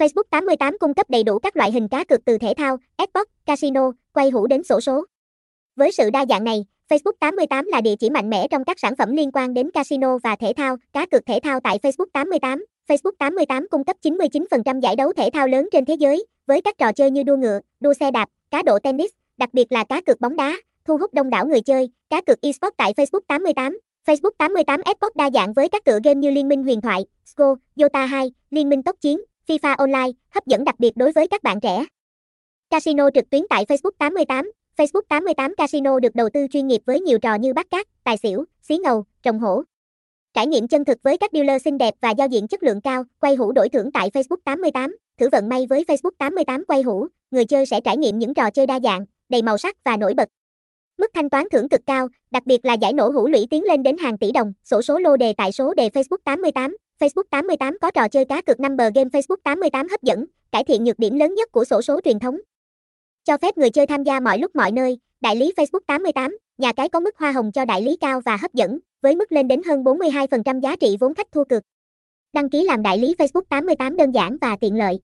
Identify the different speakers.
Speaker 1: Facebook 88 cung cấp đầy đủ các loại hình cá cược từ thể thao, esports, casino, quay hũ đến sổ số. Với sự đa dạng này, Facebook 88 là địa chỉ mạnh mẽ trong các sản phẩm liên quan đến casino và thể thao, cá cược thể thao tại Facebook 88. Facebook 88 cung cấp 99% giải đấu thể thao lớn trên thế giới, với các trò chơi như đua ngựa, đua xe đạp, cá độ tennis, đặc biệt là cá cược bóng đá, thu hút đông đảo người chơi, cá cược esports tại Facebook 88. Facebook 88 Esports đa dạng với các tựa game như Liên minh huyền thoại, Sco, Dota 2, Liên minh tốc chiến, FIFA Online, hấp dẫn đặc biệt đối với các bạn trẻ. Casino trực tuyến tại Facebook 88 Facebook 88 Casino được đầu tư chuyên nghiệp với nhiều trò như bắt cát, tài xỉu, xí ngầu, trồng hổ. Trải nghiệm chân thực với các dealer xinh đẹp và giao diện chất lượng cao, quay hũ đổi thưởng tại Facebook 88, thử vận may với Facebook 88 quay hũ, người chơi sẽ trải nghiệm những trò chơi đa dạng, đầy màu sắc và nổi bật. Mức thanh toán thưởng cực cao, đặc biệt là giải nổ hũ lũy tiến lên đến hàng tỷ đồng, sổ số lô đề tại số đề Facebook 88. Facebook 88 có trò chơi cá cược number game Facebook 88 hấp dẫn, cải thiện nhược điểm lớn nhất của sổ số truyền thống. Cho phép người chơi tham gia mọi lúc mọi nơi, đại lý Facebook 88, nhà cái có mức hoa hồng cho đại lý cao và hấp dẫn, với mức lên đến hơn 42% giá trị vốn khách thua cược. Đăng ký làm đại lý Facebook 88 đơn giản và tiện lợi.